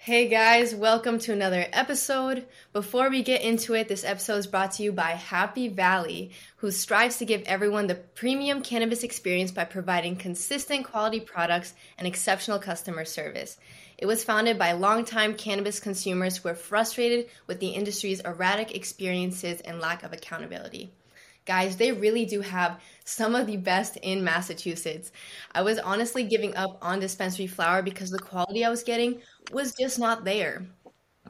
Hey guys, welcome to another episode. Before we get into it, this episode is brought to you by Happy Valley, who strives to give everyone the premium cannabis experience by providing consistent quality products and exceptional customer service. It was founded by longtime cannabis consumers who are frustrated with the industry's erratic experiences and lack of accountability. Guys, they really do have some of the best in Massachusetts. I was honestly giving up on dispensary flower because the quality I was getting was just not there.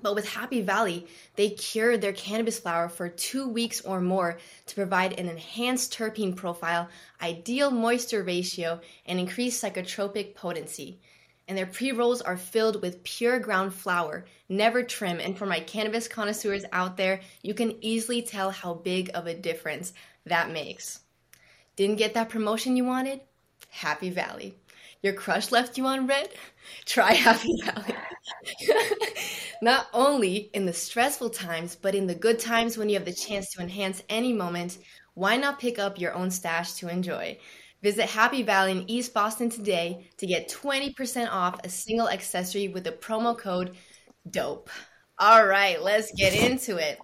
But with Happy Valley, they cured their cannabis flower for two weeks or more to provide an enhanced terpene profile, ideal moisture ratio, and increased psychotropic potency. And their pre rolls are filled with pure ground flower, never trim. And for my cannabis connoisseurs out there, you can easily tell how big of a difference that makes. Didn't get that promotion you wanted? Happy Valley. Your crush left you on red? Try Happy Valley. Not only in the stressful times, but in the good times when you have the chance to enhance any moment, why not pick up your own stash to enjoy? Visit Happy Valley in East Boston today to get 20% off a single accessory with the promo code DOPE. All right, let's get into it.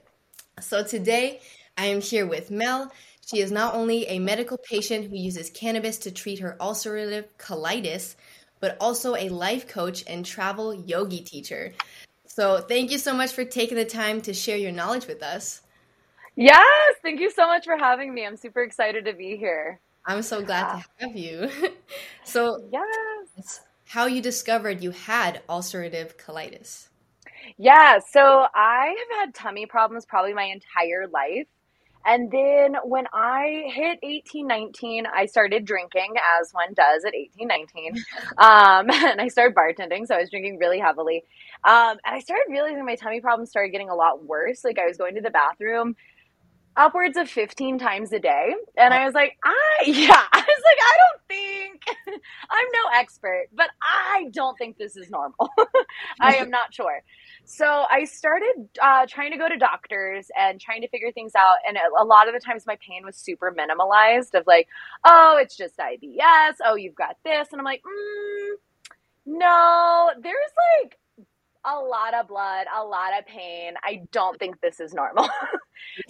So today I am here with Mel. She is not only a medical patient who uses cannabis to treat her ulcerative colitis, but also a life coach and travel yogi teacher. So, thank you so much for taking the time to share your knowledge with us. Yes, thank you so much for having me. I'm super excited to be here. I'm so glad yeah. to have you. so, yes. How you discovered you had ulcerative colitis? Yeah, so I have had tummy problems probably my entire life. And then when I hit 18, 19, I started drinking as one does at 18, 19. Um, and I started bartending. So I was drinking really heavily. Um, and I started realizing my tummy problems started getting a lot worse. Like I was going to the bathroom upwards of 15 times a day. And I was like, I, yeah, I was like, I don't think, I'm no expert, but I don't think this is normal. I am not sure. So I started uh, trying to go to doctors and trying to figure things out. And a lot of the times my pain was super minimalized of like, oh, it's just IBS. Oh, you've got this. And I'm like, mm, no, there's like a lot of blood, a lot of pain. I don't think this is normal.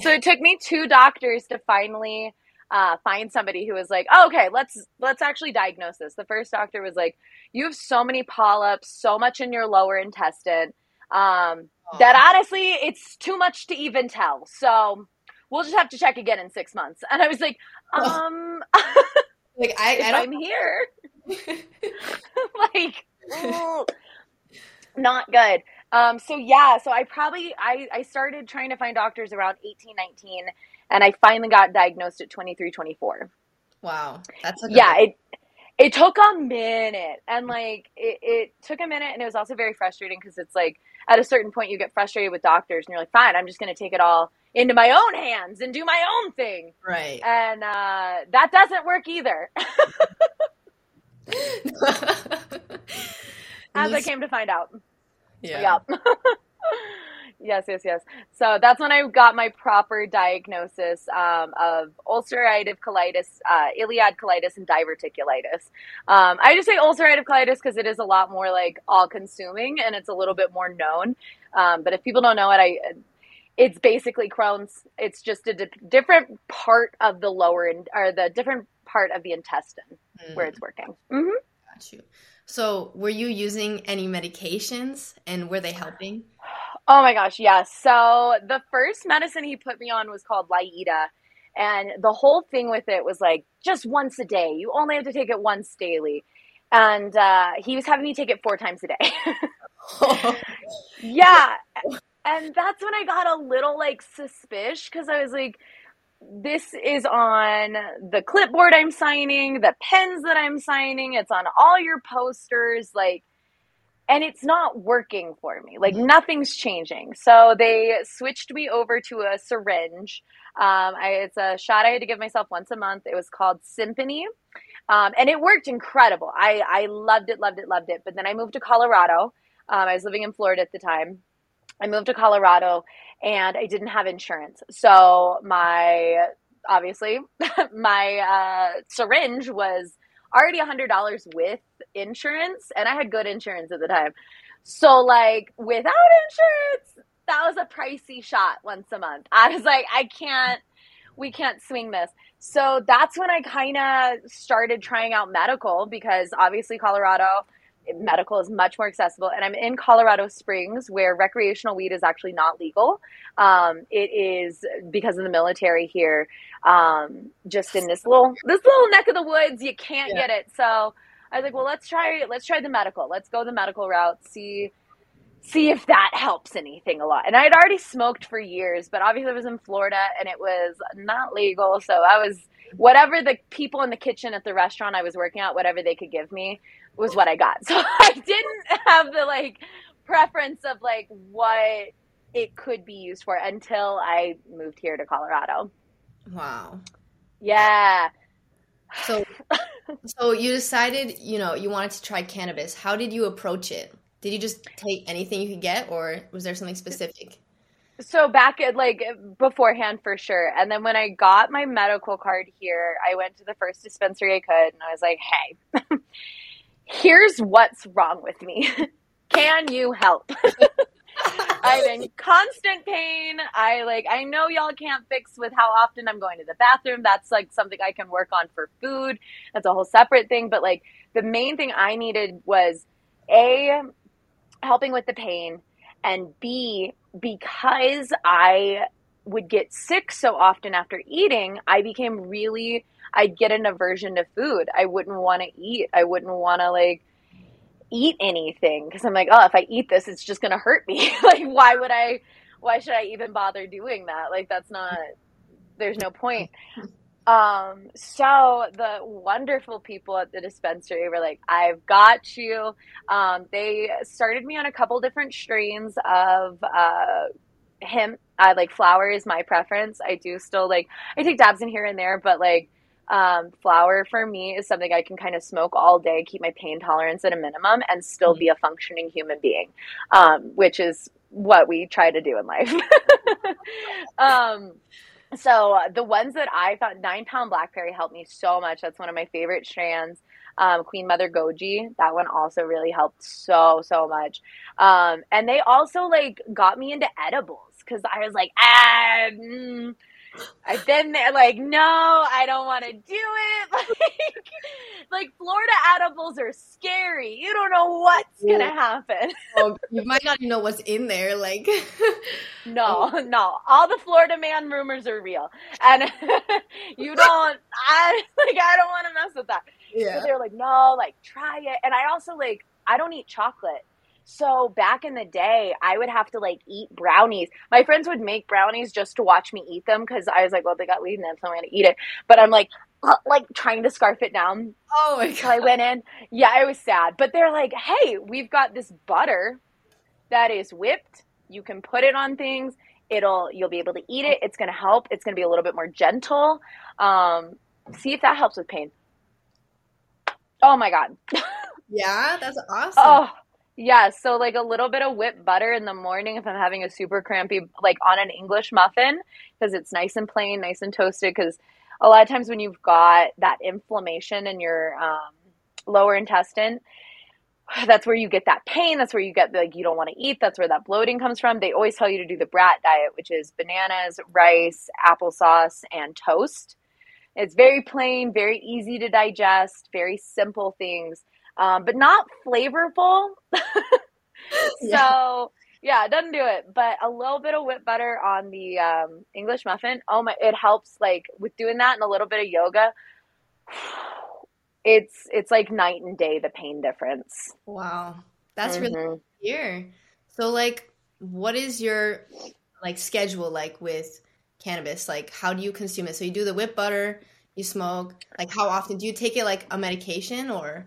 So it took me two doctors to finally uh, find somebody who was like, oh, okay, let's let's actually diagnose this. The first doctor was like, you have so many polyps, so much in your lower intestine, um, that honestly, it's too much to even tell. So we'll just have to check again in six months. And I was like, um, like I, I I'm here, like. not good. Um, so yeah, so I probably I, I started trying to find doctors around 18, 19, and I finally got diagnosed at 23, 24. Wow. That's yeah, it it took a minute and like it, it took a minute and it was also very frustrating because it's like at a certain point you get frustrated with doctors and you're like, fine, I'm just gonna take it all into my own hands and do my own thing. Right. And uh, that doesn't work either. As I came to find out. Yeah. Yep. yes, yes, yes. So that's when I got my proper diagnosis um, of ulcerative colitis, uh, iliad colitis, and diverticulitis. Um, I just say ulcerative colitis because it is a lot more like all consuming and it's a little bit more known. Um, but if people don't know it, I it's basically Crohn's. It's just a di- different part of the lower in, or the different part of the intestine mm. where it's working. Mm-hmm. Got you. So, were you using any medications and were they helping? Oh my gosh, yes. So, the first medicine he put me on was called Lialda. And the whole thing with it was like just once a day. You only have to take it once daily. And uh, he was having me take it four times a day. yeah. And that's when I got a little like suspicious because I was like, this is on the clipboard I'm signing, the pens that I'm signing, it's on all your posters, like, and it's not working for me. Like, mm-hmm. nothing's changing. So they switched me over to a syringe. Um, I, it's a shot I had to give myself once a month. It was called Simponi. Um, and it worked incredible. I, I loved it, loved it, loved it. But then I moved to Colorado. Um, I was living in Florida at the time. I moved to Colorado and I didn't have insurance. So my obviously my uh, syringe was already a $100 with insurance, and I had good insurance at the time. So like without insurance, that was a pricey shot once a month. I was like, I can't, we can't swing this. So that's when I kind of started trying out medical because obviously Colorado medical is much more accessible. And I'm in Colorado Springs where recreational weed is actually not legal. Um, it is because of the military here. Um, just in this little this little neck of the woods, you can't yeah. get it. So I was like, well, let's try let's try the medical. Let's go the medical route. See see if that helps anything a lot. And I had already smoked for years, but obviously I was in Florida and it was not legal. So I was whatever the people in the kitchen at the restaurant I was working at, whatever they could give me was what I got. So I didn't have the like preference of like what it could be used for until I moved here to Colorado. Wow. Yeah. So so you decided, you know, you wanted to try cannabis. How did you approach it? Did you just take anything you could get or was there something specific? So back at like beforehand for sure. And then when I got my medical card here, I went to the first dispensary I could and I was like, "Hey, here's what's wrong with me. Can you help?" I'm in constant pain. I like I know y'all can't fix with how often I'm going to the bathroom. That's like something I can work on for food. That's a whole separate thing, but like the main thing I needed was a helping with the pain and B because I would get sick so often after eating, I became really I'd get an aversion to food. I wouldn't want to eat. I wouldn't want to like eat anything because I'm like, oh, if I eat this, it's just gonna hurt me. like, why would I? Why should I even bother doing that? Like, that's not. There's no point. Um, so the wonderful people at the dispensary were like, I've got you. Um, they started me on a couple different strains of uh, hemp. I like flower is my preference. I do still like I take dabs in here and there, but like um, flower for me is something I can kind of smoke all day, keep my pain tolerance at a minimum, and still be a functioning human being, um, which is what we try to do in life. um, so the ones that I thought nine pound blackberry helped me so much. That's one of my favorite strands. Um, Queen Mother Goji, that one also really helped so so much. Um, and they also like got me into edibles because I was like, ah. Mm, I've been there, like, no, I don't want to do it. Like, like Florida edibles are scary. You don't know what's yeah. gonna happen. well, you might not even know what's in there. Like, no, no, all the Florida man rumors are real, and you don't. I like, I don't want to mess with that. Yeah, so they're like, no, like, try it. And I also like, I don't eat chocolate. So back in the day, I would have to like eat brownies. My friends would make brownies just to watch me eat them because I was like, well, they got weed in them, so I'm gonna eat it. But I'm like, like trying to scarf it down. Oh my god! I went in. Yeah, I was sad. But they're like, hey, we've got this butter that is whipped. You can put it on things. It'll you'll be able to eat it. It's gonna help. It's gonna be a little bit more gentle. Um, see if that helps with pain. Oh my god. yeah, that's awesome. Oh yeah, so like a little bit of whipped butter in the morning if I'm having a super crampy, like on an English muffin, because it's nice and plain, nice and toasted. Because a lot of times when you've got that inflammation in your um, lower intestine, that's where you get that pain. That's where you get like you don't want to eat. That's where that bloating comes from. They always tell you to do the brat diet, which is bananas, rice, applesauce, and toast. It's very plain, very easy to digest, very simple things um, but not flavorful. so yeah. it doesn't do it. But a little bit of whipped butter on the um, English muffin. Oh my! It helps like with doing that and a little bit of yoga. It's it's like night and day the pain difference. Wow, that's mm-hmm. really here. So like, what is your like schedule like with cannabis? Like, how do you consume it? So you do the whipped butter, you smoke. Like, how often do you take it? Like a medication or?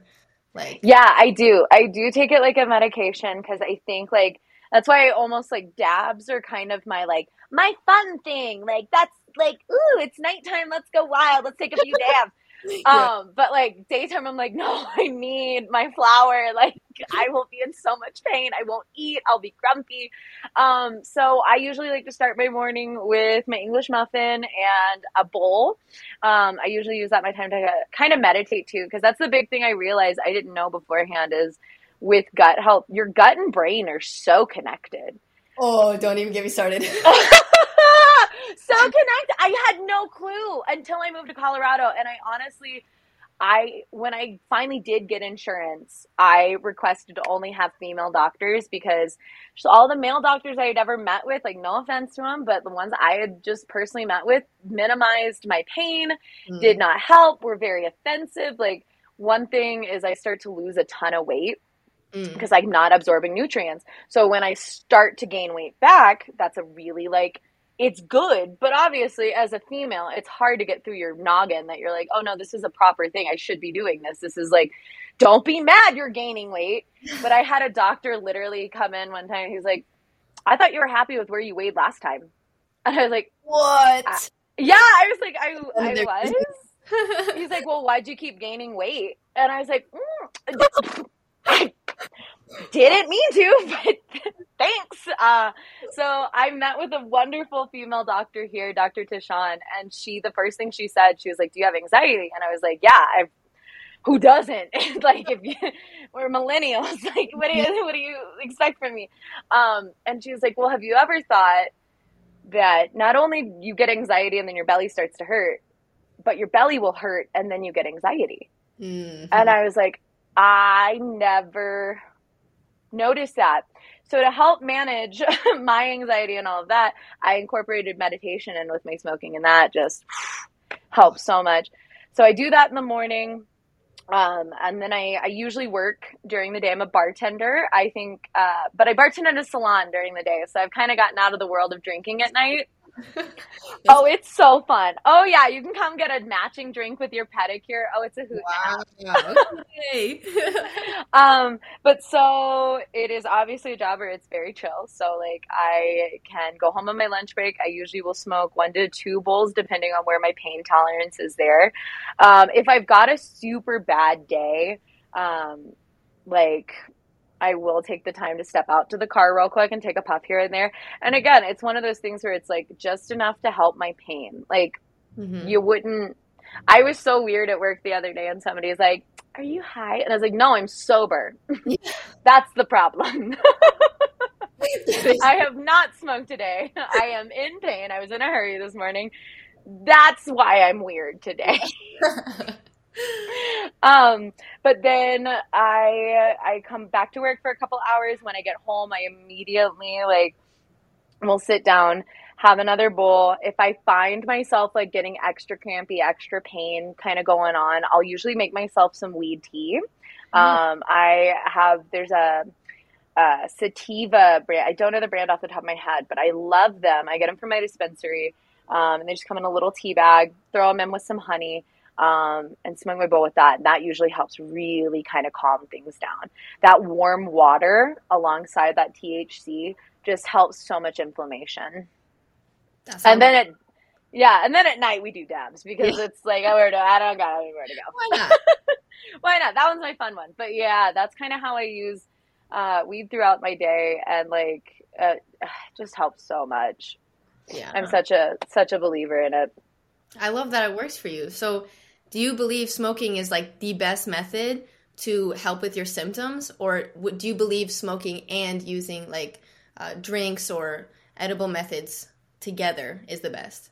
Like, yeah, I do. I do take it like a medication because I think like that's why I almost like dabs are kind of my like my fun thing. Like that's like, ooh, it's nighttime. Let's go wild. Let's take a few dabs. Yeah. Um, but like daytime, I'm like, no, I need my flour. Like I will be in so much pain. I won't eat. I'll be grumpy. Um, so I usually like to start my morning with my English muffin and a bowl. Um, I usually use that my time to kind of meditate too, because that's the big thing I realized I didn't know beforehand is with gut health, your gut and brain are so connected. Oh, don't even get me started. So connected. I had no clue until I moved to Colorado. And I honestly, I, when I finally did get insurance, I requested to only have female doctors because all the male doctors I had ever met with, like, no offense to them, but the ones I had just personally met with minimized my pain, mm. did not help, were very offensive. Like, one thing is I start to lose a ton of weight Mm. because I'm not absorbing nutrients. So when I start to gain weight back, that's a really like it's good, but obviously as a female, it's hard to get through your noggin that you're like, "Oh no, this is a proper thing. I should be doing this." This is like don't be mad you're gaining weight. But I had a doctor literally come in one time. He's like, "I thought you were happy with where you weighed last time." And I was like, "What?" I, yeah, I was like, "I I was." He's like, "Well, why'd you keep gaining weight?" And I was like, mm, I didn't mean to, but thanks. Uh, so I met with a wonderful female doctor here, Dr. Tishan, and she, the first thing she said, she was like, "Do you have anxiety?" And I was like, "Yeah, I've." Who doesn't? like if you, we're millennials, like what do you what do you expect from me? Um, and she was like, "Well, have you ever thought that not only you get anxiety and then your belly starts to hurt, but your belly will hurt and then you get anxiety?" Mm-hmm. And I was like, I never noticed that. So to help manage my anxiety and all of that, I incorporated meditation in with my smoking, and that just helps so much. So I do that in the morning. Um, and then I, I usually work during the day. I'm a bartender, I think, uh, but I bartend at a salon during the day. So I've kind of gotten out of the world of drinking at night. Oh, it's so fun. Oh yeah, you can come get a matching drink with your pedicure. Oh, it's a hoot. Wow. okay. um, but so it is obviously a job where it's very chill. So like I can go home on my lunch break. I usually will smoke one to two bowls depending on where my pain tolerance is there. Um, if I've got a super bad day, um, like I will take the time to step out to the car real quick and take a puff here and there. And again, it's one of those things where it's like just enough to help my pain. Like mm-hmm. you wouldn't I was so weird at work the other day and somebody's like, Are you high? And I was like, No, I'm sober. That's the problem. I have not smoked today. I am in pain. I was in a hurry this morning. That's why I'm weird today um, but then I I come back to work for a couple hours. When I get home, I immediately like will sit down, have another bowl. If I find myself like getting extra crampy, extra pain kind of going on, I'll usually make myself some weed tea. Mm. Um, I have there's a uh, sativa brand. I don't know the brand off the top of my head, but I love them. I get them from my dispensary, um, and they just come in a little tea bag. Throw them in with some honey um, and smoke my bowl with that. And that usually helps really kind of calm things down. That warm water alongside that THC just helps so much inflammation. and then it, yeah, and then at night we do dabs because it's like oh, I oh, I don't got anywhere to go. Why not? Why not? That one's my fun one. But yeah, that's kind of how I use uh, weed throughout my day, and like uh, just helps so much. Yeah, I'm such a such a believer in it. I love that it works for you. So do you believe smoking is like the best method to help with your symptoms? Or do you believe smoking and using like uh, drinks or edible methods together is the best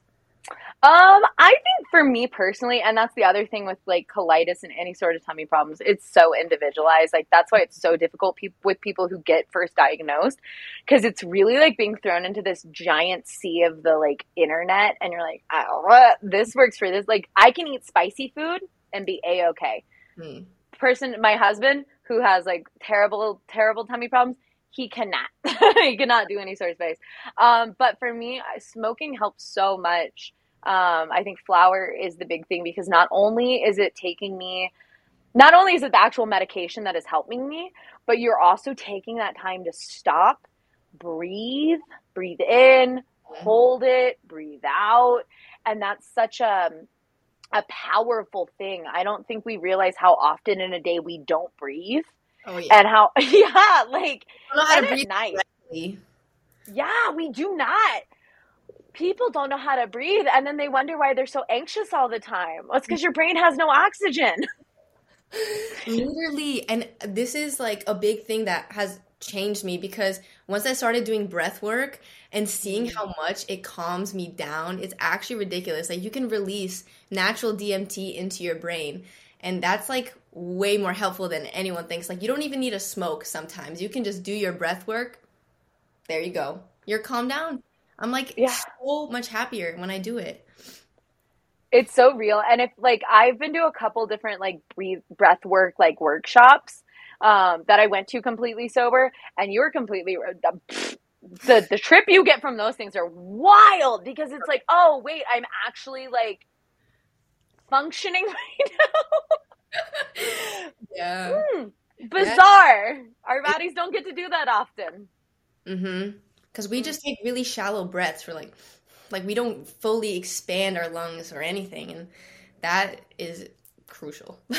um, I think for me personally, and that's the other thing with like colitis and any sort of tummy problems, it's so individualized. Like that's why it's so difficult pe- with people who get first diagnosed because it's really like being thrown into this giant sea of the like internet, and you're like, oh, this works for this. Like I can eat spicy food and be a okay. Hmm. Person, my husband who has like terrible, terrible tummy problems, he cannot. he cannot do any sort of space. Um, but for me, smoking helps so much um, I think flour is the big thing because not only is it taking me, not only is it the actual medication that is helping me, but you're also taking that time to stop, breathe, breathe in, hold it, breathe out. And that's such a, a powerful thing. I don't think we realize how often in a day we don't breathe. Oh yeah. And how yeah, like I don't know how to at breathe night. correctly. Yeah, we do not. People don't know how to breathe and then they wonder why they're so anxious all the time. Well, it's because mm. your brain has no oxygen. Literally, and this is like a big thing that has changed me because once I started doing breath work and seeing mm. how much it calms me down, it's actually ridiculous. Like you can release natural DMT into your brain, and that's like way more helpful than anyone thinks. Like you don't even need a smoke sometimes. You can just do your breath work. There you go. You're calmed down. I'm like Yeah. so much happier when I do it. It's so real. And if like I've been to a couple different like breathe breath work like workshops um that I went to completely sober and you're completely the the trip you get from those things are wild because it's like, "Oh, wait, I'm actually like functioning right now." Yeah. Hmm, bizarre. Our bodies don't get to do that often. Mm-hmm. Because we mm. just take really shallow breaths for like, like we don't fully expand our lungs or anything, and that is crucial.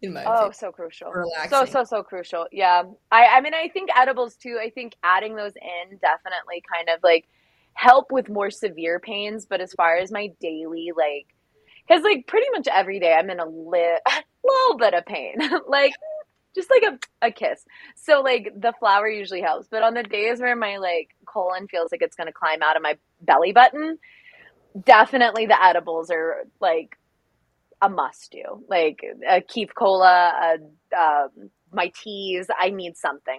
In my Oh, opinion, so crucial. So so so crucial. Yeah. I I mean I think edibles too. I think adding those in definitely kind of like help with more severe pains, but as far as my daily like cuz like pretty much every day I'm in a li- little bit of pain. like just like a a kiss. So like the flower usually helps, but on the days where my like colon feels like it's going to climb out of my belly button, definitely the edibles are like a must do. Like a Keef Cola, a, um, my teas. I need something.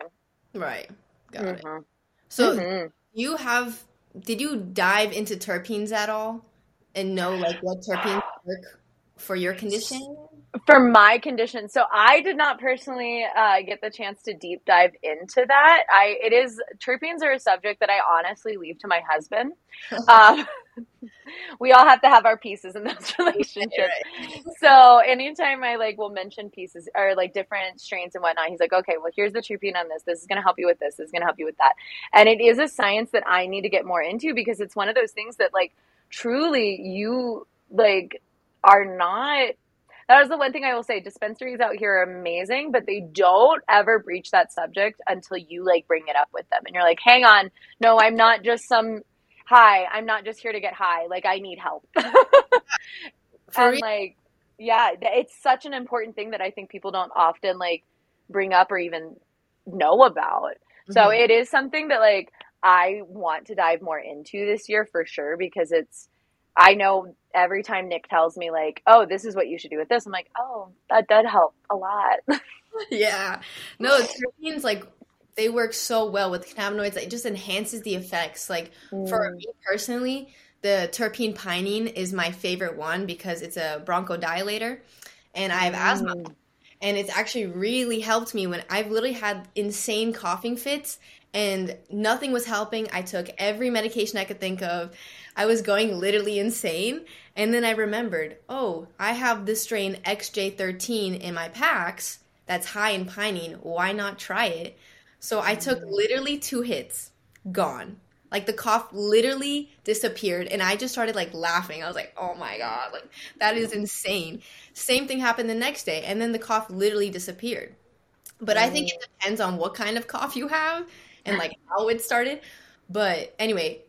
Right. Got it. Mhm. So Mhm. you have, did you dive into terpenes at all and know like what terpenes work for your condition? For my condition, so I did not personally uh, get the chance to deep dive into that. I it is terpenes are a subject that I honestly leave to my husband. Um, we all have to have our pieces in those relationships. So anytime I like will mention pieces or like different strains and whatnot, he's like, okay, well here's the terpene on this. This is gonna help you with this. This is gonna help you with that. And it is a science that I need to get more into because it's one of those things that like truly you like are not that is the one thing I will say. Dispensaries out here are amazing, but they don't ever breach that subject until you like bring it up with them. And you're like, hang on, no, I'm not just some hi, I'm not just here to get high. Like I need help. And like yeah it's such an important thing that i think people don't often like bring up or even know about so Mhm. it is something that like i want to dive more into this year for sure because it's i know every time nick tells me like oh this is what you should do with this i'm like oh that did help a lot Yeah. No, terpenes like they work so well with cannabinoids. It just enhances the effects. Like for me personally, the terpene pinene is my favorite one because it's a bronchodilator and I have asthma. Mm. And it's actually really helped me when I've literally had insane coughing fits and nothing was helping. I took every medication I could think of. I was going literally insane. And then I remembered, oh, I have this strain XJ13 in my packs that's high in pinene. Why not try it? So I took mm. literally two hits, gone. Like the cough literally disappeared, and I just started like laughing. I was like, "Oh my god, like that is insane." Same thing happened the next day, and then the cough literally disappeared. But I think it mm. depends on what kind of cough you have and like how it started. But anyway,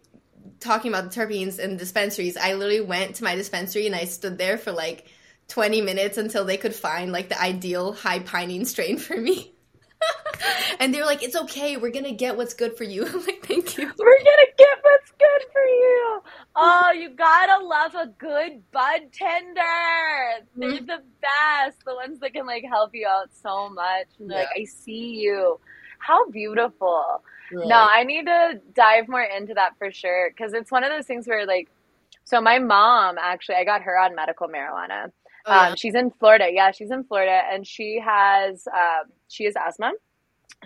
talking about the terpenes and dispensaries, I literally went to my dispensary and I stood there for like 20 minutes until they could find like the ideal high pinene strain for me. and they were like, "It's okay. We're gonna get what's good for you." I'm like, "Thank you." we're gonna get what's good for you oh you gotta love a good bud tender they're Mhm. the best the ones that can like help you out so much and they're like i see you how beautiful Right. no i need to dive more into that for sure because it's one of those things where like so my mom actually i got her on medical marijuana Oh, yeah. um, she's in Florida. Yeah, she's in Florida, and she has um, she has asthma.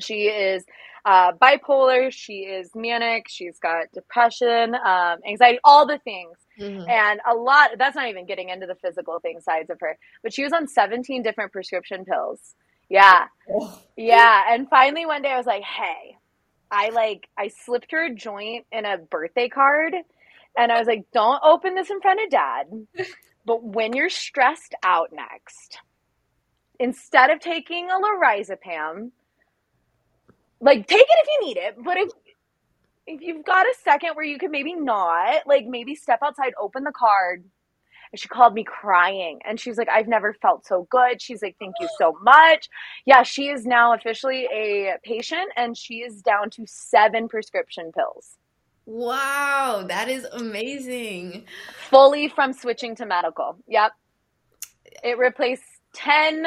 She is uh, bipolar. She is manic. She's got depression, um, anxiety, all the things, Mhm. and a lot. That's not even getting into the physical thing sides of her. But she was on seventeen different prescription pills. Yeah, yeah. And finally, one day, I was like, "Hey, I like I slipped her a joint in a birthday card." And I was like, don't open this in front of dad. But when you're stressed out next, instead of taking a lorazepam, like take it if you need it, but if if you've got a second where you could maybe not, like maybe step outside, open the card. And she called me crying and she's like, I've never felt so good. She's like, Thank you so much. Yeah, she is now officially a patient and she is down to seven prescription pills. Wow, that is amazing. Fully from switching to medical. Yep. It replaced 10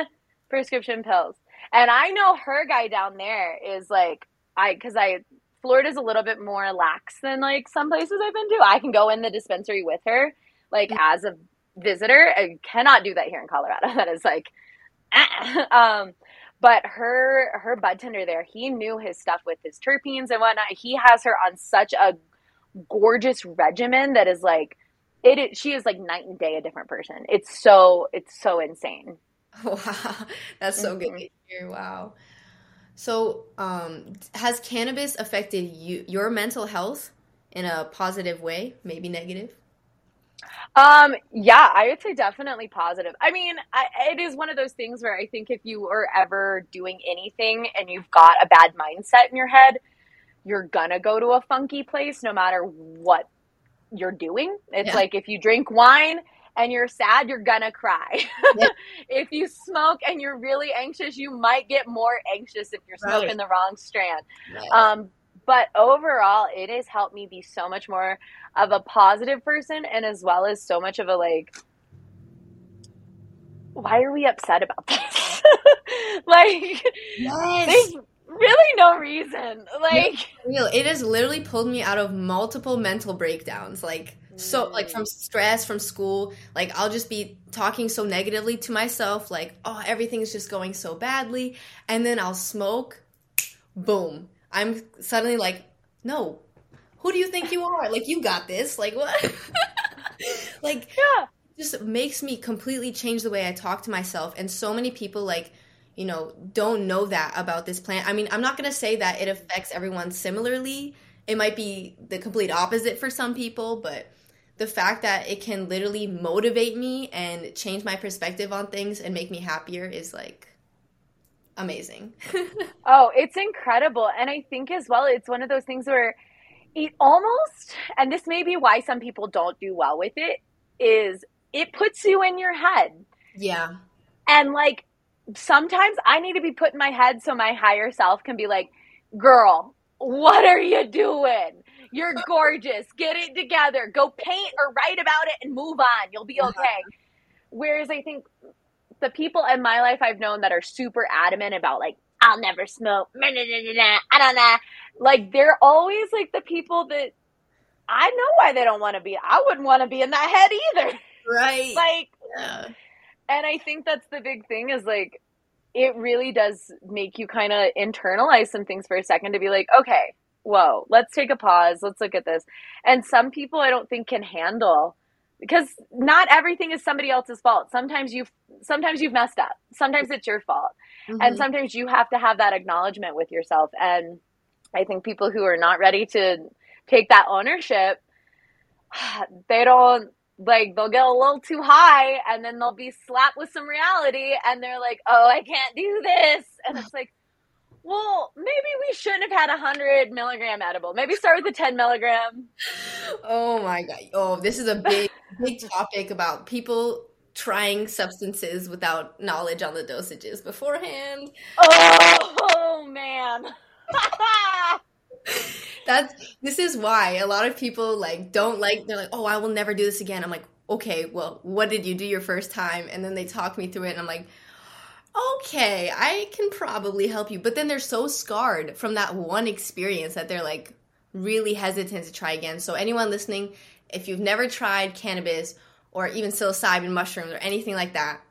prescription pills. And I know her guy down there is like, I, cause I, Florida's a little bit more lax than like some places I've been to. I can go in the dispensary with her, like mm-hmm. as a visitor. I cannot do that here in Colorado. That is like, um, but her her bud tender there, he knew his stuff with his terpenes and whatnot. He has her on such a gorgeous regimen that is like it. She is like night and day a different person. It's so it's so insane. Wow, that's so mm-hmm. good to hear. Wow. So, um, has cannabis affected you your mental health in a positive way, maybe negative? Um, yeah, I would say definitely positive. I mean, I, it is one of those things where I think if you are ever doing anything and you've got a bad mindset in your head, you're gonna go to a funky place no matter what you're doing. It's yeah. like if you drink wine and you're sad, you're gonna cry. Yeah. if you smoke and you're really anxious, you might get more anxious if you're smoking right. the wrong strand. Right. Um, but overall, it has helped me be so much more of a positive person and as well as so much of a like, why are we upset about this? like, yes really no reason. Like real. It has literally pulled me out of multiple mental breakdowns. Like so like from mm. stress from school like i'll just be talking so negatively to myself like oh everything's just going so badly and then i'll smoke boom i'm suddenly like no who do you think you are? Like you got this. Like what? Like yeah. just makes me completely change the way i talk to myself. And so many people like you know, don't know that about this plant. I mean, I'm not going to say that it affects everyone similarly. It might be the complete opposite for some people, but the fact that it can literally motivate me and change my perspective on things and make me happier is like amazing. oh, it's incredible. And I think as well, it's one of those things where it almost, and this may be why some people don't do well with it, is it puts you in your head. Yeah. And like, sometimes I need to be put in my head so my higher self can be like, girl, what are you doing? You're gorgeous. Get it together. Go paint or write about it and move on. You'll be okay. Whereas I think the people in my life I've known that are super adamant about like, I'll never smoke. I don't know. Like they're always like the people that I know why they don't want to be. I wouldn't want to be in that head either. Right. like yeah and I think that's the big thing is like it really does make you kind of internalize some things for a second to be like, okay, whoa, let's take a pause, let's look at this. And some people I don't think can handle because not everything is somebody else's fault. Sometimes you've sometimes you've messed up. Sometimes it's your fault. Mm-hmm. And sometimes you have to have that acknowledgement with yourself. And I think people who are not ready to take that ownership, they don't like they'll get a little too high and then they'll be slapped with some reality and they're like, oh, I can't do this. And it's like, well, maybe we shouldn't have had a hundred milligram edible. Maybe start with a 10 milligram. Oh my God. Oh, this is a big, big topic about people trying substances without knowledge on the dosages beforehand. Oh, man. That's this is why a lot of people like don't like they're like, "Oh, I will never do this again." I'm like, "Okay, well, what did you do your first time?" And then they talk me through it and I'm like, "Okay, I can probably help you." But then they're so scarred from that one experience that they're like really hesitant to try again. So anyone listening, if you've never tried cannabis or even psilocybin mushrooms or anything like that,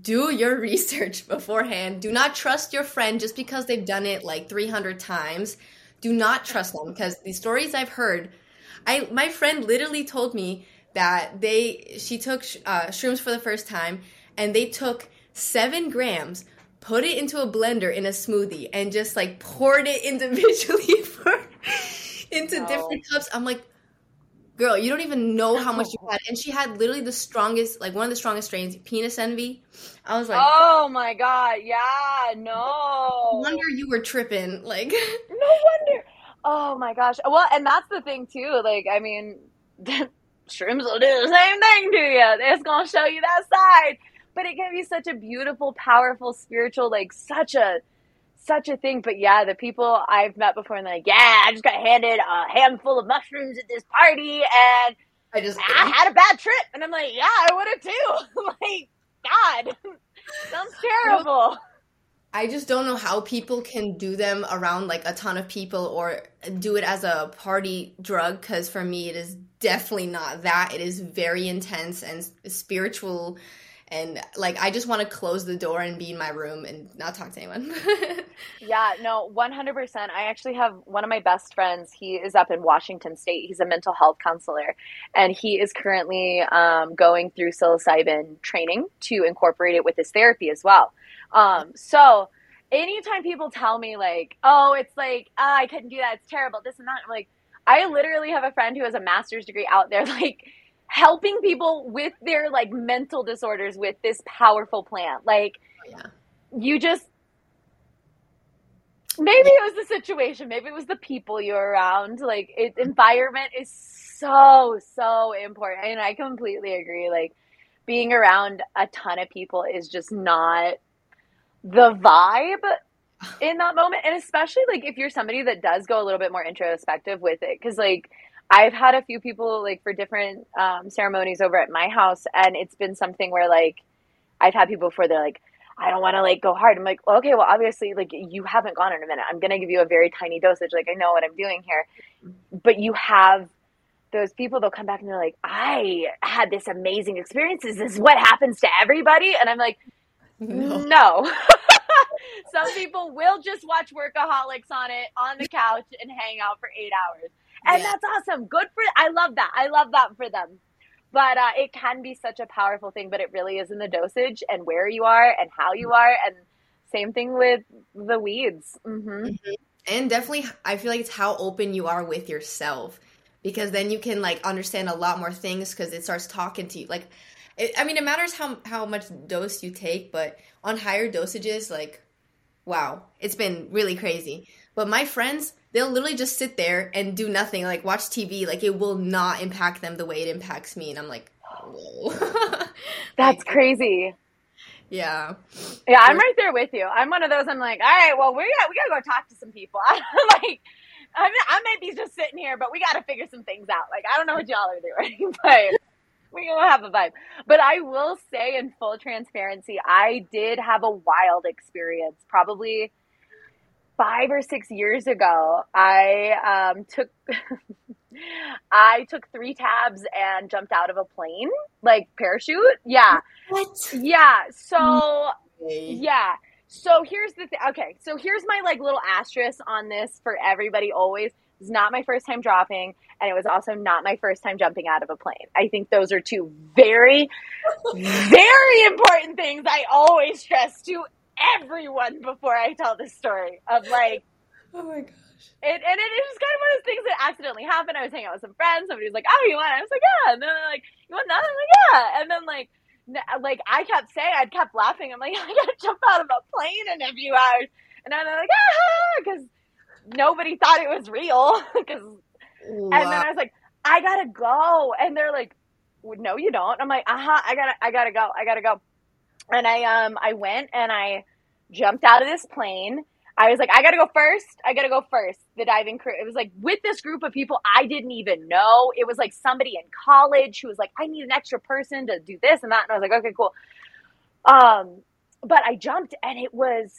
do your research beforehand. Do not trust your friend just because they've done it like 300 times do not trust them because the stories I've heard, I my friend literally told me that they she took uh, shrooms for the first time and they took seven grams, put it into a blender in a smoothie, and just like poured it individually for into different cups. I'm like, girl, you don't even know how much you had. And she had literally the strongest, like one of the strongest strains, penis envy. I was like, oh my god, yeah, no. No wonder you were tripping. Like, no wonder. Oh my gosh. Well, and that's the thing too. Like, I mean, shrooms will do the same thing to you. It's gonna show you that side. But it can be such a beautiful, powerful, spiritual, like such a such a thing. But yeah, the people I've met before and like, yeah, I just got handed a handful of mushrooms at this party and I just I had a bad trip. And I'm like, yeah, I would have too. like, God, sounds terrible. I just don't know how people can do them around like a ton of people or do it as a party drug because for me it is definitely not that. It is very intense and spiritual and like I just want to close the door and be in my room and not talk to anyone. yeah, no, 100%. I actually have one of my best friends. He is up in Washington State. He's a mental health counselor, and he is currently um, going through psilocybin training to incorporate it with his therapy as well. Um, so anytime people tell me like, "Oh, it's like oh, I couldn't do that. It's terrible. This and that," I'm like, I literally have a friend who has a master's degree out there, like helping people with their like mental disorders with this powerful plant. Like, oh, yeah. you just maybe it was the situation, maybe it was the people you're around. Like, it, environment is so so important, and I completely agree. Like, being around a ton of people is just not the vibe in that moment and especially like if you're somebody that does go a little bit more introspective with it because like I've had a few people like for different um, ceremonies over at my house, and it's been something where like I've had people before they're like, I don't want to like go hard. I'm like, well, okay, well, obviously, like you haven't gone in a minute. I'm gonna give you a very tiny dosage. Like I know what I'm doing here, but you have those people. They'll come back and they're like, I had this amazing experience. Is this what happens to everybody? And I'm like, no. no. Some people will just watch workaholics on it on the couch and hang out for eight hours and yeah. that's awesome. Good for I love that. I love that for them. But uh, it can be such a powerful thing, but it really is in the dosage and where you are and how you are, and same thing with the weeds. Mm-hmm. Mm-hmm. And definitely, I feel like it's how open you are with yourself, because then you can like understand a lot more things because it starts talking to you. Like, it, I mean, it matters how how much dose you take, but on higher dosages, like, wow, it's been really crazy. But my friends, they'll literally just sit there and do nothing, like watch TV. Like it will not impact them the way it impacts me. And I'm like, whoa. That's like, crazy. Yeah. Yeah, I'm right there with you. I'm one of those. I'm like, all right, well, we got we gotta go talk to some people. I'm like, I, mean, I might be just sitting here, but we got to figure some things out. Like, I don't know what y'all are doing, but we gonna have a vibe. But I will say, in full transparency, I did have a wild experience. Probably five or six years ago, I um, took I took three tabs and jumped out of a plane, like parachute. Yeah. What? Yeah. So yeah. So here's the thing. Okay. So here's my like little asterisk on this for everybody. Always. It's not my first time dropping, and it was also not my first time jumping out of a plane. I think those are two very, very important things I always stress to everyone before I tell this story of like, oh my gosh. It, and it is kind of one of those things that accidentally happened. I was hanging out with some friends. Somebody was like, "Oh, you want?" I was like, "Yeah." And then they're like, "You want another?" I'm like, "Yeah." And then like, like I kept saying, I kept laughing. I'm like, "I gotta jump out of a plane in a few hours," and then they're like, "Ah," because nobody thought it was real. Because, wow. and then I was like, "I gotta go," and they're like, "No, you don't." I'm like, "Uh huh. I gotta, I gotta go. I gotta go." And I um I went and I jumped out of this plane. I was like, I gotta go first. I gotta go first. The diving crew. It was like with this group of people I didn't even know. It was like somebody in college who was like, I need an extra person to do this and that. And I was like, okay, cool. Um, but I jumped and it was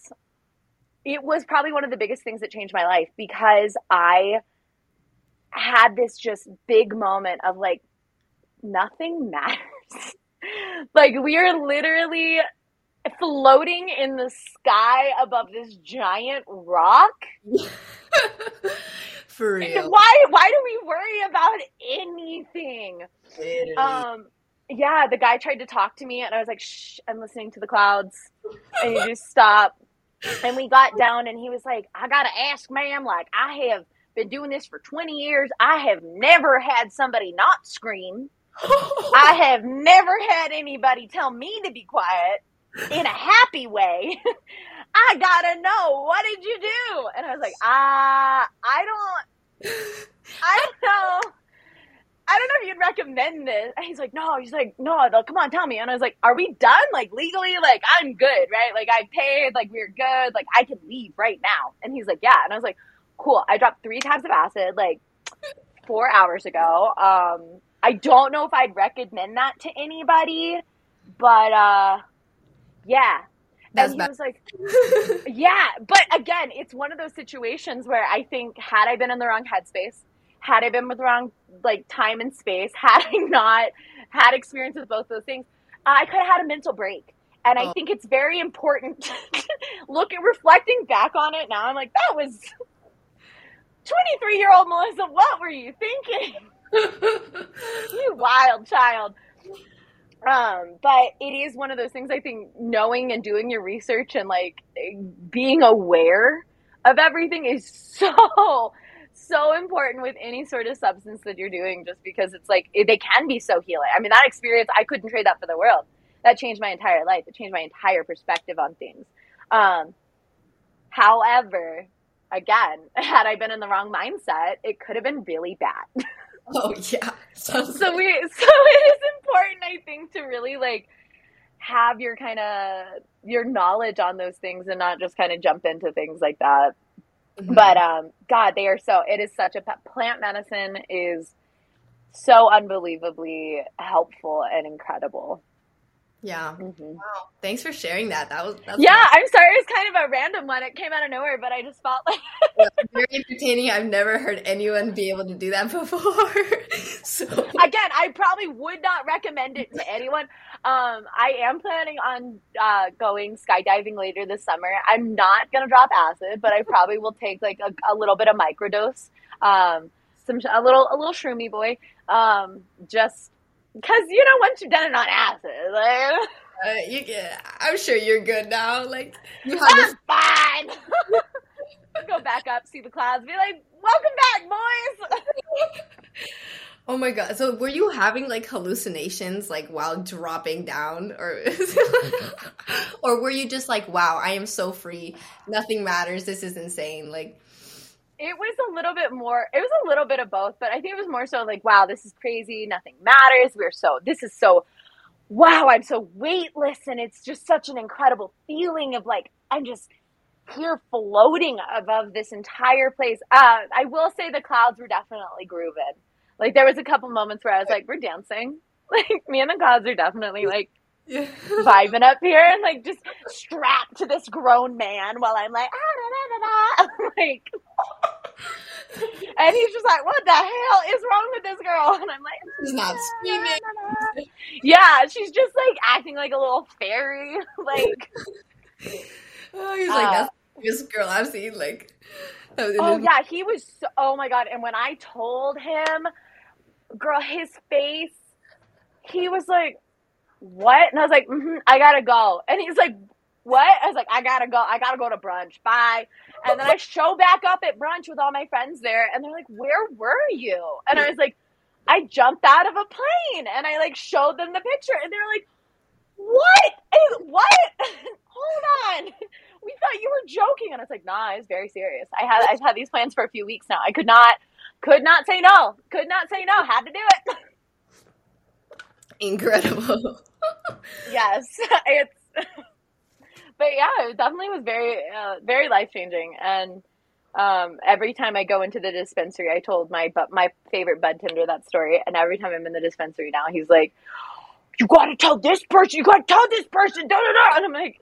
it was probably one of the biggest things that changed my life because I had this just big moment of like nothing matters like we are literally floating in the sky above this giant rock. For real. Why why do we worry about anything? Literally. Um yeah, the guy tried to talk to me and I was like, shh, I'm listening to the clouds. And he just stopped. And we got down and he was like, I gotta ask, ma'am, like I have been doing this for 20 years. I have never had somebody not scream. I have never had anybody tell me to be quiet in a happy way. I gotta know what did you do? And I was like, ah, uh, I don't, I don't know. I don't know if you'd recommend this. And he's like, no. He's like, no. Like, come on, tell me. And I was like, are we done? Like legally? Like I'm good, right? Like I paid. Like we're good. Like I can leave right now. And he's like, yeah. And I was like, cool. I dropped three tabs of acid like four hours ago. Um, I don't know if I'd recommend that to anybody, but uh, yeah. That's and he bad. was like, yeah. But again, it's one of those situations where I think had I been in the wrong headspace, had I been with the wrong like time and space, had I not had experience with both those things, I could have had a mental break. And I oh. think it's very important. Look at reflecting back on it now. I'm like, that was 23 year old Melissa. What were you thinking? you wild child. Um, but it is one of those things I think knowing and doing your research and like being aware of everything is so so important with any sort of substance that you're doing just because it's like they can be so healing. I mean, that experience, I couldn't trade that for the world. That changed my entire life. It changed my entire perspective on things. Um, however, again, had I been in the wrong mindset, it could have been really bad. Oh yeah. so we so it is important I think to really like have your kind of your knowledge on those things and not just kind of jump into things like that. Mm-hmm. But um, God, they are so. It is such a plant medicine is so unbelievably helpful and incredible. Yeah. Mm-hmm. Wow. Thanks for sharing that. That was yeah. Nice. I'm sorry. It's kind of a random one. It came out of nowhere, but I just felt like yeah, very entertaining. I've never heard anyone be able to do that before. so again, I probably would not recommend it to anyone. Um, I am planning on uh, going skydiving later this summer. I'm not gonna drop acid, but I probably will take like a, a little bit of microdose, um, some a little a little shroomy boy, um, just because you know once you've done it on acid, like. Uh, you get, I'm sure you're good now. Like you have this- fine. Go back up, see the clouds, be like, "Welcome back, boys." oh my god! So were you having like hallucinations, like while dropping down, or or were you just like, "Wow, I am so free. Nothing matters. This is insane." Like it was a little bit more it was a little bit of both but i think it was more so like wow this is crazy nothing matters we're so this is so wow i'm so weightless and it's just such an incredible feeling of like i'm just here floating above this entire place. Uh, i will say the clouds were definitely grooving. Like there was a couple moments where i was like we're dancing. Like me and the clouds are definitely like yeah. vibing up here and like just strapped to this grown man while I'm like, ah, da, da, da, da like, and he's just like, what the hell is wrong with this girl? And I'm like, she's not screaming. Yeah, she's just like acting like a little fairy. like, oh, he's like, uh, that's the biggest girl I've seen. Like, oh yeah, he was. So, oh my god! And when I told him, girl, his face, he was like, what? And I was like, mm-hmm, I gotta go. And he's like, what? I was like, I gotta go. I gotta go to brunch. Bye. And then I show back up at brunch with all my friends there, and they're like, where were you? And I was like, I jumped out of a plane, and I like showed them the picture, and they're like, what? What? Hold on. We thought you were joking, and I was like, nah, it's very serious. I had I've had these plans for a few weeks now. I could not, could not say no. Could not say no. Had to do it. Incredible. yes, it's. But yeah, it definitely was very, uh, very life changing. And um, every time I go into the dispensary, I told my but my favorite bud tender that story. And every time I'm in the dispensary now, he's like, "You got to tell this person. You got to tell this person." Da, da, da. And I'm like,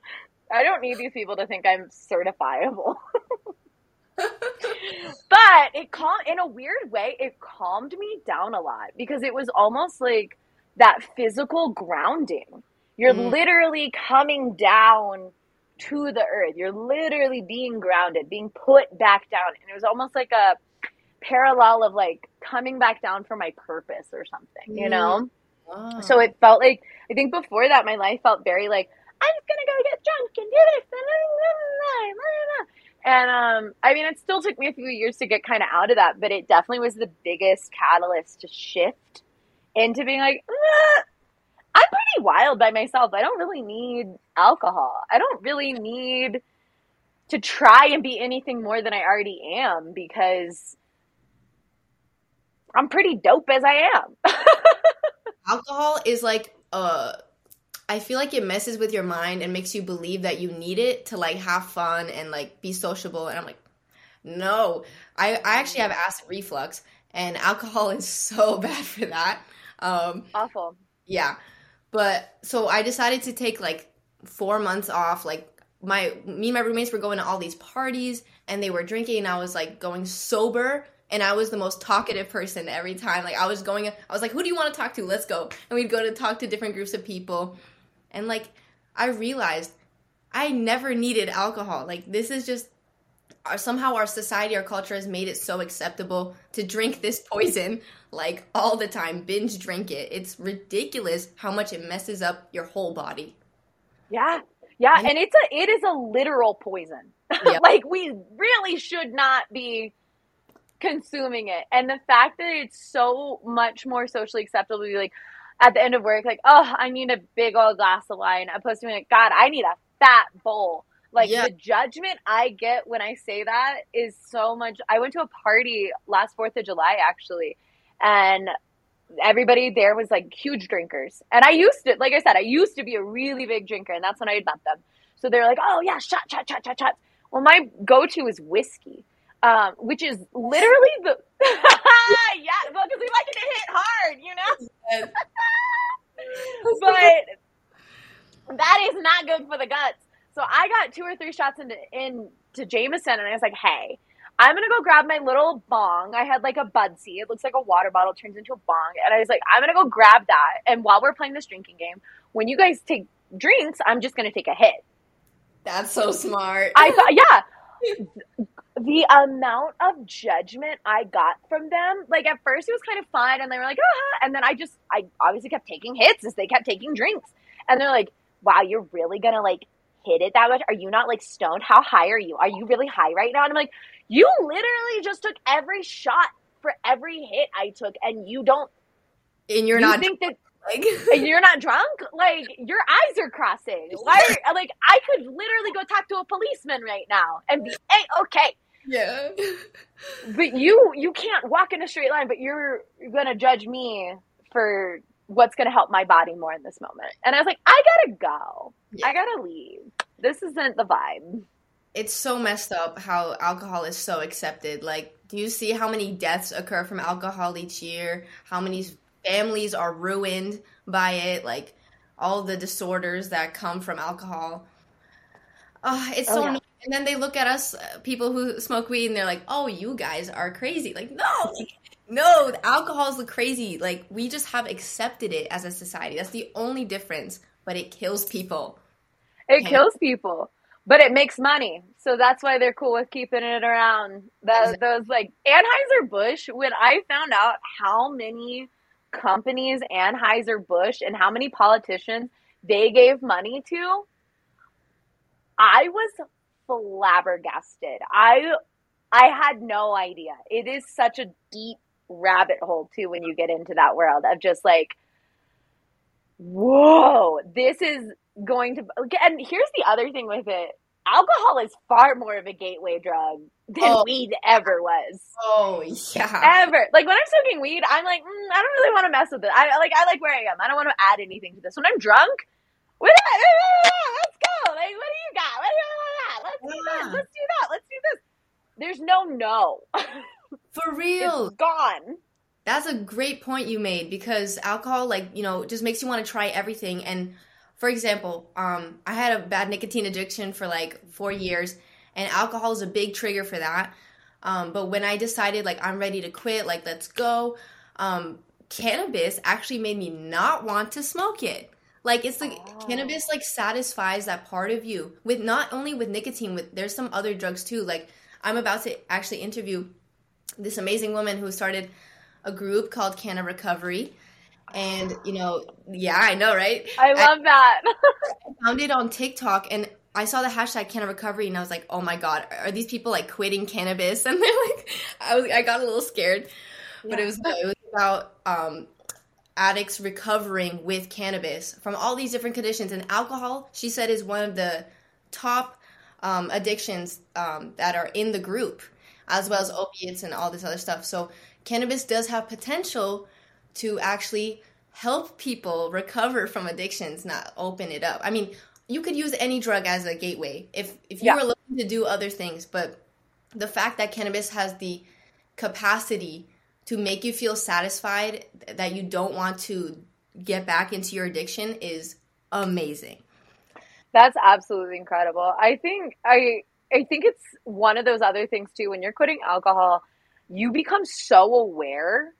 I don't need these people to think I'm certifiable. but it calmed in a weird way. It calmed me down a lot because it was almost like that physical grounding. You're mm. literally coming down to the earth. You're literally being grounded, being put back down. And it was almost like a parallel of like coming back down for my purpose or something, you know? Oh. So it felt like, I think before that, my life felt very like, I'm just gonna go get drunk and do this. And um, I mean, it still took me a few years to get kind of out of that, but it definitely was the biggest catalyst to shift into being like, eh, I'm pretty wild by myself. I don't really need alcohol. I don't really need to try and be anything more than I already am because I'm pretty dope as I am. alcohol is like uh I feel like it messes with your mind and makes you believe that you need it to like have fun and like be sociable and I'm like no. I I actually have acid reflux and alcohol is so bad for that. Um awful. Yeah. But so I decided to take like 4 months off like my me and my roommates were going to all these parties and they were drinking and I was like going sober and I was the most talkative person every time. Like I was going I was like, "Who do you want to talk to? Let's go." And we'd go to talk to different groups of people. And like I realized I never needed alcohol. Like this is just uh, somehow our society, our culture has made it so acceptable to drink this poison like all the time, binge drink it. It's ridiculous how much it messes up your whole body. Yeah. Yeah, and it's a it is a literal poison. Yep. like we really should not be consuming it. And the fact that it's so much more socially acceptable to be like at the end of work, like, oh, I need a big old glass of wine, opposed to being like, God, I need a fat bowl. Like yeah. the judgment I get when I say that is so much. I went to a party last Fourth of July actually, and everybody there was like huge drinkers. And I used to, like I said, I used to be a really big drinker, and that's when I had met them. So they're like, oh yeah, shot, shot, shot, shot, shots. Well, my go-to is whiskey, um, which is literally the yeah, well, because we like it to hit hard, you know. But that is not good for the guts. So I got two or three shots into into Jameson, and I was like, hey I'm gonna go grab my little bong. I had like a Budsy. It looks like a water bottle turns into a bong. And I was like, I'm gonna go grab that. And while we're playing this drinking game, when you guys take drinks, I'm just gonna take a hit. That's so smart. I thought, yeah. the amount of judgment I got from them, like at first it was kind of fun, and they were like, ah, and then I just, I obviously kept taking hits as they kept taking drinks, and they're like, wow, you're really gonna like hit it that much? Are you not like stoned? How high are you? Are you really high right now? And I'm like, you literally just took every shot for every hit I took, and you don't. And you're you not think that like you're not drunk. Like your eyes are crossing. Why? Are, like I could literally go talk to a policeman right now and be hey, okay. Yeah. But you you can't walk in a straight line. But you're, you're gonna judge me for what's gonna help my body more in this moment. And I was like, I gotta go. Yeah. I gotta leave. This isn't the vibe it's so messed up how alcohol is so accepted. Like, do you see how many deaths occur from alcohol each year? How many families are ruined by it? Like, all the disorders that come from alcohol. Oh, it's so. Oh, yeah. And then they look at us, uh, people who smoke weed, and they're like, "Oh, you guys are crazy." Like, no, no, alcohol is the crazy. Like, we just have accepted it as a society. That's the only difference. But it kills people. It kills people but it makes money. So that's why they're cool with keeping it around. That, those like Anheuser-Busch, when I found out how many companies Anheuser-Busch and how many politicians they gave money to, I was flabbergasted. I I had no idea. It is such a deep rabbit hole too when you get into that world of just like whoa, this is going to and here's the other thing with it. Alcohol is far more of a gateway drug than oh. weed ever was. Oh yeah. Ever. Like when i'm smoking weed i'm like mm, i don't really want to mess with it. I like i like where i am. I don't want to add anything to this. When i'm drunk let's go. Like what do you got? What do you got? let's do this. Let's do that. Let's do this. There's no no. For real. It's gone. That's a great point you made because alcohol like you know just makes you want to try everything and for example, um, I had a bad nicotine addiction for like four years, and alcohol is a big trigger for that. Um, but when I decided like I'm ready to quit, like let's go, um, cannabis actually made me not want to smoke it. Like it's like oh. cannabis like satisfies that part of you with not only with nicotine, with there's some other drugs too. Like I'm about to actually interview this amazing woman who started a group called Canna Recovery and you know, yeah, I know, right? I love I, that. I found it on TikTok, and I saw the hashtag Canna Recovery and I was like, oh my god, are these people like quitting cannabis? And they're like, I was, I got a little scared, but it was it was about um, addicts recovering with cannabis from all these different conditions. And alcohol, she said, is one of the top um, addictions um, that are in the group, as well as opiates and all this other stuff. So cannabis does have potential to actually help people recover from addictions, not open it up. I mean, you could use any drug as a gateway if if you yeah. were looking to do other things, but the fact that cannabis has the capacity to make you feel satisfied that you don't want to get back into your addiction is amazing. That's absolutely incredible. I think I I think it's one of those other things too when you're quitting alcohol, you become so aware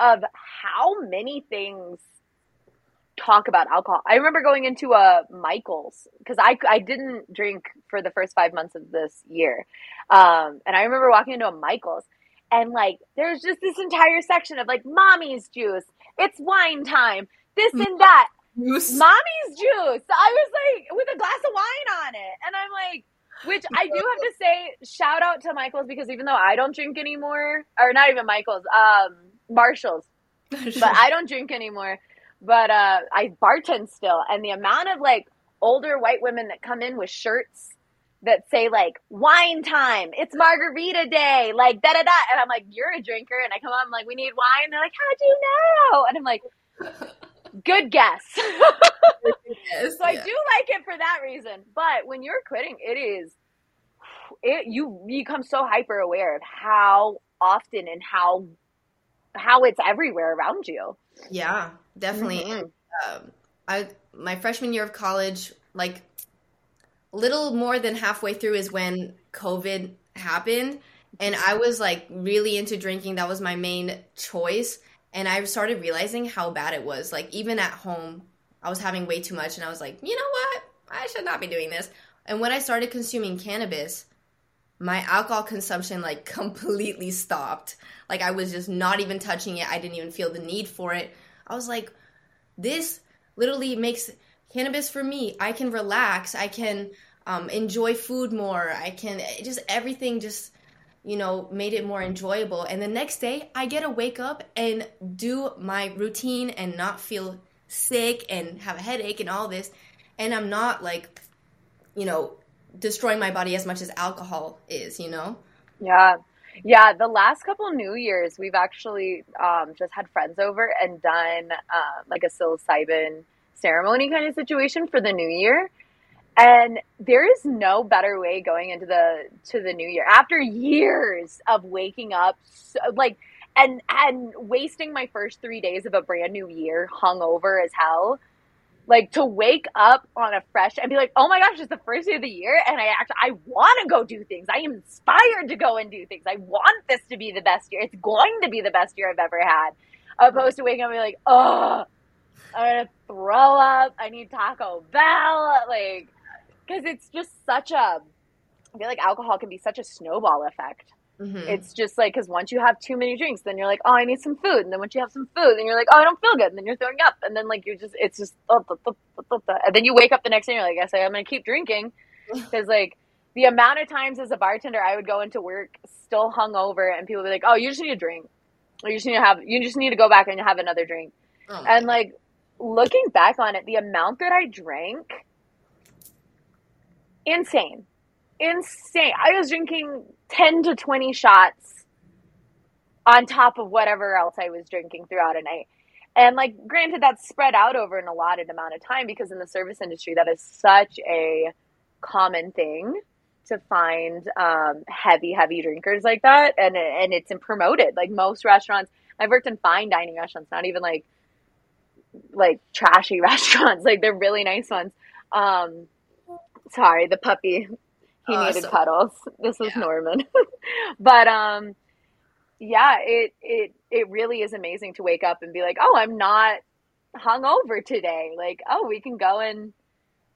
of how many things talk about alcohol. I remember going into a Michael's because I, I didn't drink for the first five months of this year. Um, and I remember walking into a Michael's and like there's just this entire section of like mommy's juice, it's wine time, this and that. Mommy's juice. I was like, with a glass of wine on it. And I'm like, which I do have to say, shout out to Michael's because even though I don't drink anymore, or not even Michael's, um, Marshall's, but I don't drink anymore. But uh, I bartend still, and the amount of like older white women that come in with shirts that say like wine time, it's margarita day, like da da da, and I'm like, you're a drinker, and I come on, I'm like, we need wine. And they're like, how'd you know? And I'm like, good guess. yes, so I do like it for that reason. But when you're quitting, it is it you become so hyper aware of how often and how how it's everywhere around you. Yeah, definitely. Mm-hmm. Um, I my freshman year of college, like little more than halfway through, is when COVID happened, and I was like really into drinking. That was my main choice and I started realizing how bad it was. Like even at home, I was having way too much, and I was like, you know what? I should not be doing this. And when I started consuming cannabis, my alcohol consumption like completely stopped. Like I was just not even touching it. I didn't even feel the need for it. I was like, this literally makes cannabis for me. I can relax. I can um, enjoy food more. I can just everything just you know, made it more enjoyable. And the next day, I get to wake up and do my routine and not feel sick and have a headache and all this. And I'm not like, you know, destroying my body as much as alcohol is, you know? Yeah. Yeah, the last couple New Year's, we've actually um, just had friends over and done uh, like a psilocybin ceremony kind of situation for the New Year and there is no better way going into the to the new year after years of waking up so, like and and wasting my first three days of a brand new year hungover as hell like to wake up on a fresh and be like oh my gosh it's the first day of the year and i actually i want to go do things. I am inspired to go and do things. I want this to be the best year. It's going to be the best year i've ever had. Opposed to waking up and be like oh i'm gonna throw up. I need taco bell. Like because it's just such a I feel like alcohol can be such a snowball effect. Mm-hmm. It's just like because once you have too many drinks, then you're like, oh, I need some food, and then once you have some food, then you're like, oh, I don't feel good, and then you're throwing up, and then like you're just, it's just, and then you wake up the next day, and you're like, I say, I'm gonna keep drinking, because like the amount of times as a bartender, I would go into work still hungover, and people would be like, oh, you just need a drink, or you just need to have, you just need to go back and have another drink, oh and like looking back on it, the amount that I drank insane. Insane. I was drinking 10 to 20 shots on top of whatever else I was drinking throughout a night. And like granted that's spread out over an allotted amount of time because in the service industry that is such a common thing to find um, heavy heavy drinkers like that and and it's promoted like most restaurants I've worked in fine dining restaurants not even like like trashy restaurants like they're really nice ones um, Sorry, the puppy. He oh, needed cuddles. This was yeah. Norman. but um yeah, it it it really is amazing to wake up and be like, "Oh, I'm not hungover today." Like, "Oh, we can go and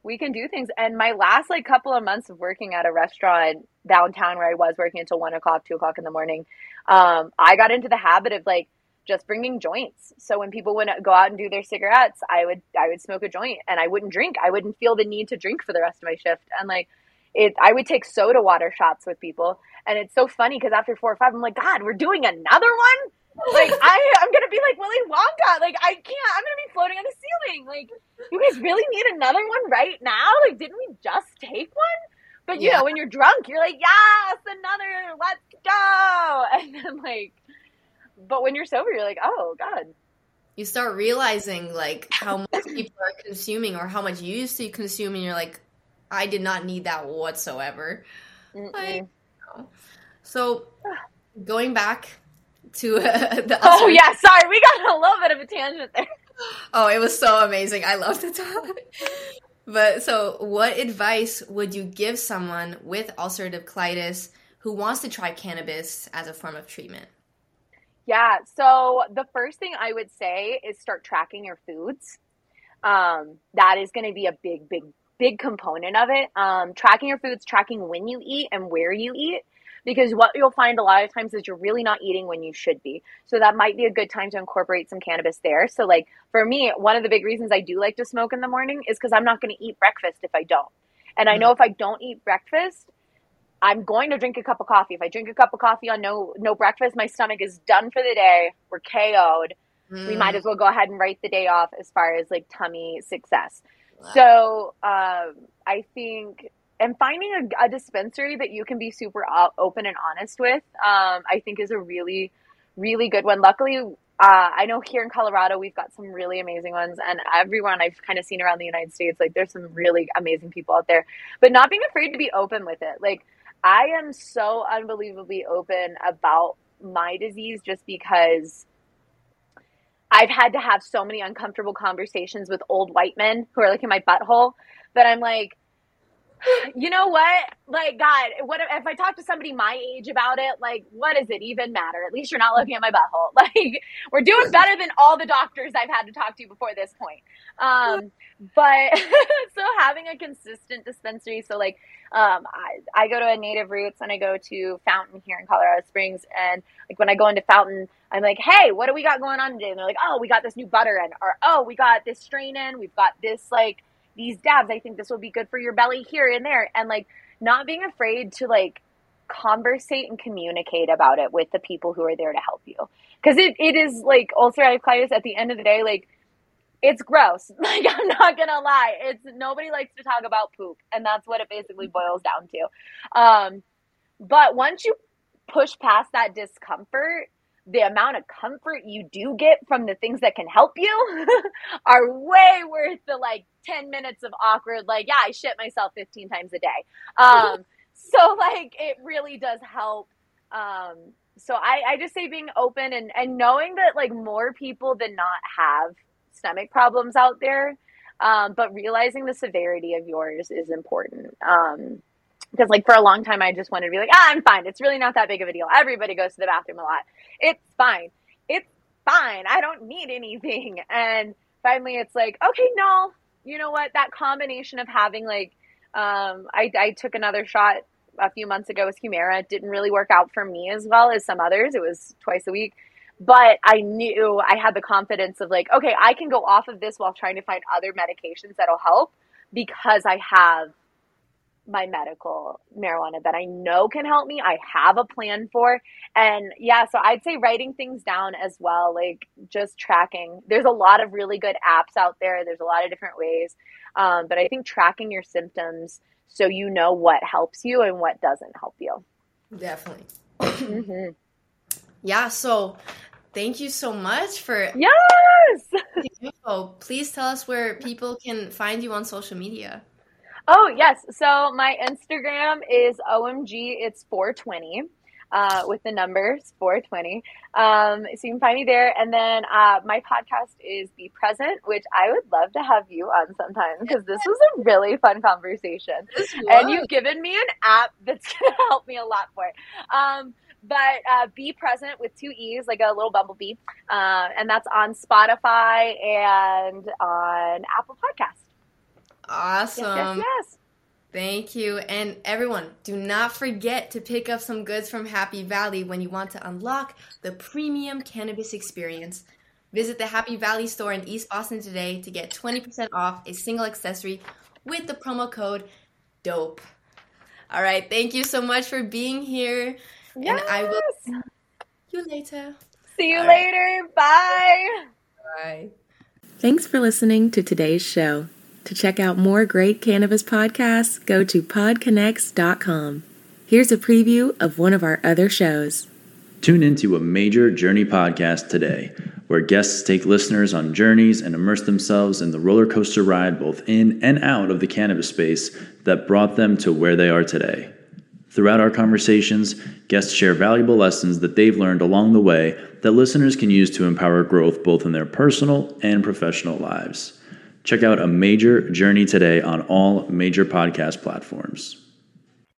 we can do things." And my last like couple of months of working at a restaurant downtown where I was working until one o'clock, two o'clock in the morning, um, I got into the habit of like just bringing joints. So when people would go out and do their cigarettes, I would I would smoke a joint and I wouldn't drink. I wouldn't feel the need to drink for the rest of my shift. And like it I would take soda water shots with people. And it's so funny because after four or five, I'm like, God, we're doing another one? like I I'm gonna be like Willy Wonka. Like I can't I'm gonna be floating on the ceiling. Like you guys really need another one right now? Like didn't we just take one? But you yeah. know, when you're drunk, you're like, Yes, another, let's go and then like but when you're sober, you're like, oh god. You start realizing like how much people are consuming or how much you used to consume, and you're like, I did not need that whatsoever. Like, so going back to uh, the oh yeah, sorry, we got a little bit of a tangent there. Oh, it was so amazing. I love the topic. But so, what advice would you give someone with ulcerative colitis who wants to try cannabis as a form of treatment? Yeah. So the first thing I would say is start tracking your foods. Um, that is going to be a big, big, big component of it. Um, tracking your foods, tracking when you eat and where you eat. Because what you'll find a lot of times is you're really not eating when you should be. So that might be a good time to incorporate some cannabis there. So, like for me, one of the big reasons I do like to smoke in the morning is because I'm not going to eat breakfast if I don't. And I mm. know if I don't eat breakfast, I'm going to drink a cup of coffee. If I drink a cup of coffee on no no breakfast, my stomach is done for the day. We're KO'd. Mm. We might mm. as well go ahead and write the day off as far as like tummy success. Wow. So um, I think and finding a, a, dispensary that you can be super open and honest with, um, I think is a really really good one. Luckily, uh, I know here in Colorado we've got some really amazing ones, and everyone I've kind of seen around the United States, like there's some really amazing people out there. But not being afraid to be open with it, like I am so unbelievably open about my disease just because I've had to have so many uncomfortable conversations with old white men who are like in my butthole that I'm like, you know what? Like, God, what if I talk to somebody my age about it? Like, what does it even matter? At least you're not looking at my butthole. Like, we're doing better than all the doctors I've had to talk to before this point. Um, but so having a consistent dispensary. So, like, um, I, I go to a Native Roots and I go to Fountain here in Colorado Springs. And, like, when I go into Fountain, I'm like, hey, what do we got going on today? And they're like, oh, we got this new butter in, or oh, we got this strain in, we've got this, like, these dabs. I think this will be good for your belly here and there. And like not being afraid to like conversate and communicate about it with the people who are there to help you. Cause it, it is like ulcerative colitis at the end of the day, like it's gross. Like I'm not gonna lie. It's nobody likes to talk about poop. And that's what it basically boils down to. Um, but once you push past that discomfort, the amount of comfort you do get from the things that can help you are way worth the like 10 minutes of awkward, like, yeah, I shit myself 15 times a day. Um, so like it really does help. Um, so I, I just say being open and, and knowing that like more people than not have stomach problems out there. Um, but realizing the severity of yours is important. Um, because like for a long time I just wanted to be like, ah, I'm fine. It's really not that big of a deal. Everybody goes to the bathroom a lot. It's fine. It's fine. I don't need anything. And finally it's like, okay, no, you know what? That combination of having like, um, I, I took another shot a few months ago with Humira. It didn't really work out for me as well as some others. It was twice a week. But I knew I had the confidence of like, okay, I can go off of this while trying to find other medications that'll help because I have my medical marijuana that I know can help me. I have a plan for. And yeah, so I'd say writing things down as well, like just tracking. There's a lot of really good apps out there, there's a lot of different ways. Um, but I think tracking your symptoms so you know what helps you and what doesn't help you. Definitely. mm-hmm. Yeah, so thank you so much for yes Oh please tell us where people can find you on social media Oh, yes. So my Instagram is OMG, it's 420. Uh, with the numbers 420. Um, so you can find me there. And then uh, my podcast is Be Present, which I would love to have you on sometime because this was a really fun conversation. And you've given me an app that's going to help me a lot more. Um, but uh, Be Present with two E's, like a little bumblebee. Uh, and that's on Spotify and on Apple Podcasts. Awesome. Yes, yes, yes. Thank you. And everyone, do not forget to pick up some goods from Happy Valley when you want to unlock the premium cannabis experience. Visit the Happy Valley store in East Boston today to get 20% off a single accessory with the promo code DOPE. All right, thank you so much for being here. Yes. And I will see you later. See you later. Bye. Bye. Thanks for listening to today's show. To check out more great cannabis podcasts, go to podconx.com. Here's a preview of one of our other shows. Tune into a major journey podcast today, where guests take listeners on journeys and immerse themselves in the roller coaster ride both in and out of the cannabis space that brought them to where they are today. Throughout our conversations, guests share valuable lessons that they've learned along the way that listeners can use to empower growth both in their personal and professional lives. Check out a major journey today on all major podcast platforms.